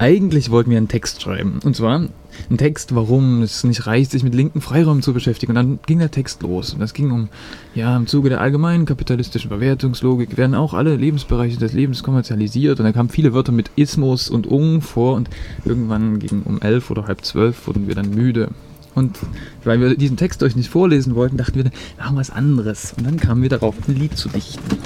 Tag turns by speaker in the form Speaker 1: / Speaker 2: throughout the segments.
Speaker 1: Eigentlich wollten wir einen Text schreiben. Und zwar einen Text, warum es nicht reicht, sich mit linken Freiraum zu beschäftigen. Und dann ging der Text los. Und das ging um, ja, im Zuge der allgemeinen kapitalistischen Verwertungslogik werden auch alle Lebensbereiche des Lebens kommerzialisiert. Und da kamen viele Wörter mit Ismus und Ung vor. Und irgendwann gegen um elf oder halb zwölf wurden wir dann müde. Und weil wir diesen Text euch nicht vorlesen wollten, dachten wir, machen wir was anderes. Und dann kamen wir darauf, ein Lied zu dichten.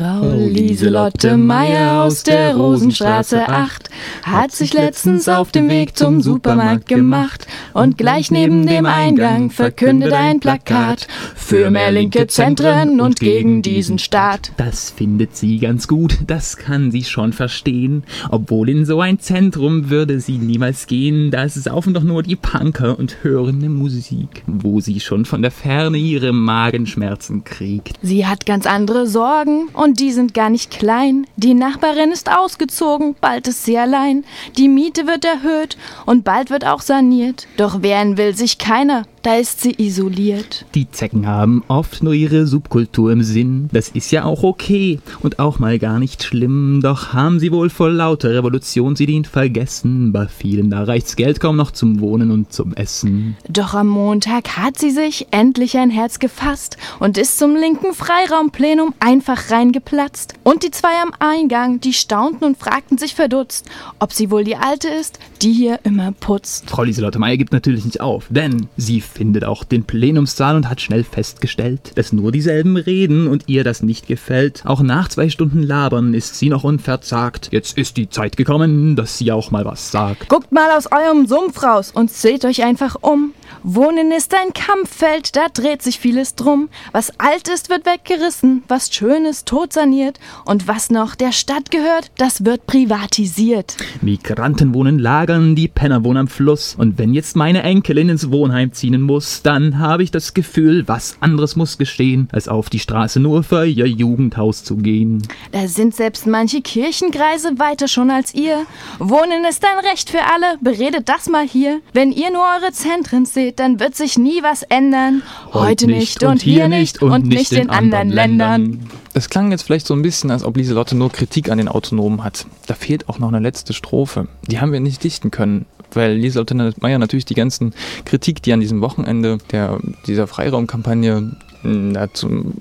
Speaker 2: Frau Lieselotte Meier aus der Rosenstraße 8 hat sich letztens auf dem Weg zum Supermarkt gemacht und gleich neben dem Eingang verkündet ein Plakat für mehr linke Zentren und gegen diesen Staat.
Speaker 1: Das findet sie ganz gut, das kann sie schon verstehen. Obwohl in so ein Zentrum würde sie niemals gehen, da saufen doch nur die Punker und hören ne Musik, wo sie schon von der Ferne ihre Magenschmerzen kriegt.
Speaker 2: Sie hat ganz andere Sorgen und die sind gar nicht klein. Die Nachbarin ist ausgezogen, bald ist sie allein. Die Miete wird erhöht und bald wird auch saniert. Doch wehren will sich keiner, da ist sie isoliert.
Speaker 1: Die Zecken haben oft nur ihre Subkultur im Sinn. Das ist ja auch okay und auch mal gar nicht schlimm. Doch haben sie wohl vor lauter Revolution sie den vergessen. Bei vielen da reicht's Geld kaum noch zum Wohnen und zum Essen.
Speaker 2: Doch am Montag hat sie sich endlich ein Herz gefasst und ist zum linken Freiraumplenum einfach reingeplatzt. Und die zwei am Eingang, die staunten und fragten sich verdutzt, ob sie wohl die Alte ist, die hier immer putzt.
Speaker 1: Frau Lieselotte Meyer gibt natürlich nicht auf, denn sie findet auch den Plenumssaal und hat schnell festgestellt, dass nur dieselben reden und ihr das nicht gefällt. Auch nach zwei Stunden Labern ist sie noch unverzagt. Jetzt ist die Zeit gekommen, dass sie auch mal was sagt.
Speaker 2: Guckt mal aus eurem Sumpf raus und seht euch einfach um. Wohnen ist ein Kampffeld, da dreht sich vieles drum. Was alt ist, wird weggerissen, was schön ist, tot saniert. Und was noch der Stadt gehört, das wird privatisiert.
Speaker 1: Migranten wohnen lagern, die Penner wohnen am Fluss. Und wenn jetzt meine Enkelin ins Wohnheim ziehen muss, dann habe ich das Gefühl, was anderes muss geschehen, als auf die Straße nur für ihr Jugendhaus zu gehen.
Speaker 2: Da sind selbst manche Kirchenkreise weiter schon als ihr. Wohnen ist ein Recht für alle, beredet das mal hier. Wenn ihr nur eure Zentren seht, dann wird sich nie was ändern. Heute nicht und hier nicht und nicht in anderen Ländern.
Speaker 1: Es klang jetzt vielleicht so ein bisschen, als ob Lieselotte nur Kritik an den Autonomen hat. Da fehlt auch noch eine letzte Strophe. Die haben wir nicht dichten können, weil Lieselotte Meyer natürlich die ganzen Kritik, die an diesem Wochenende der, dieser Freiraumkampagne dazu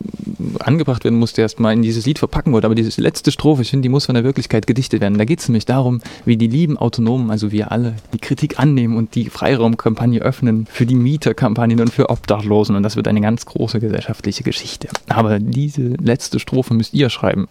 Speaker 1: angebracht werden musste, erstmal in dieses Lied verpacken wollte. Aber diese letzte Strophe, ich finde, die muss von der Wirklichkeit gedichtet werden. Da geht es nämlich darum, wie die lieben Autonomen, also wir alle, die Kritik annehmen und die Freiraumkampagne öffnen für die Mieterkampagnen und für Obdachlosen. Und das wird eine ganz große gesellschaftliche Geschichte. Aber diese letzte Strophe müsst ihr schreiben.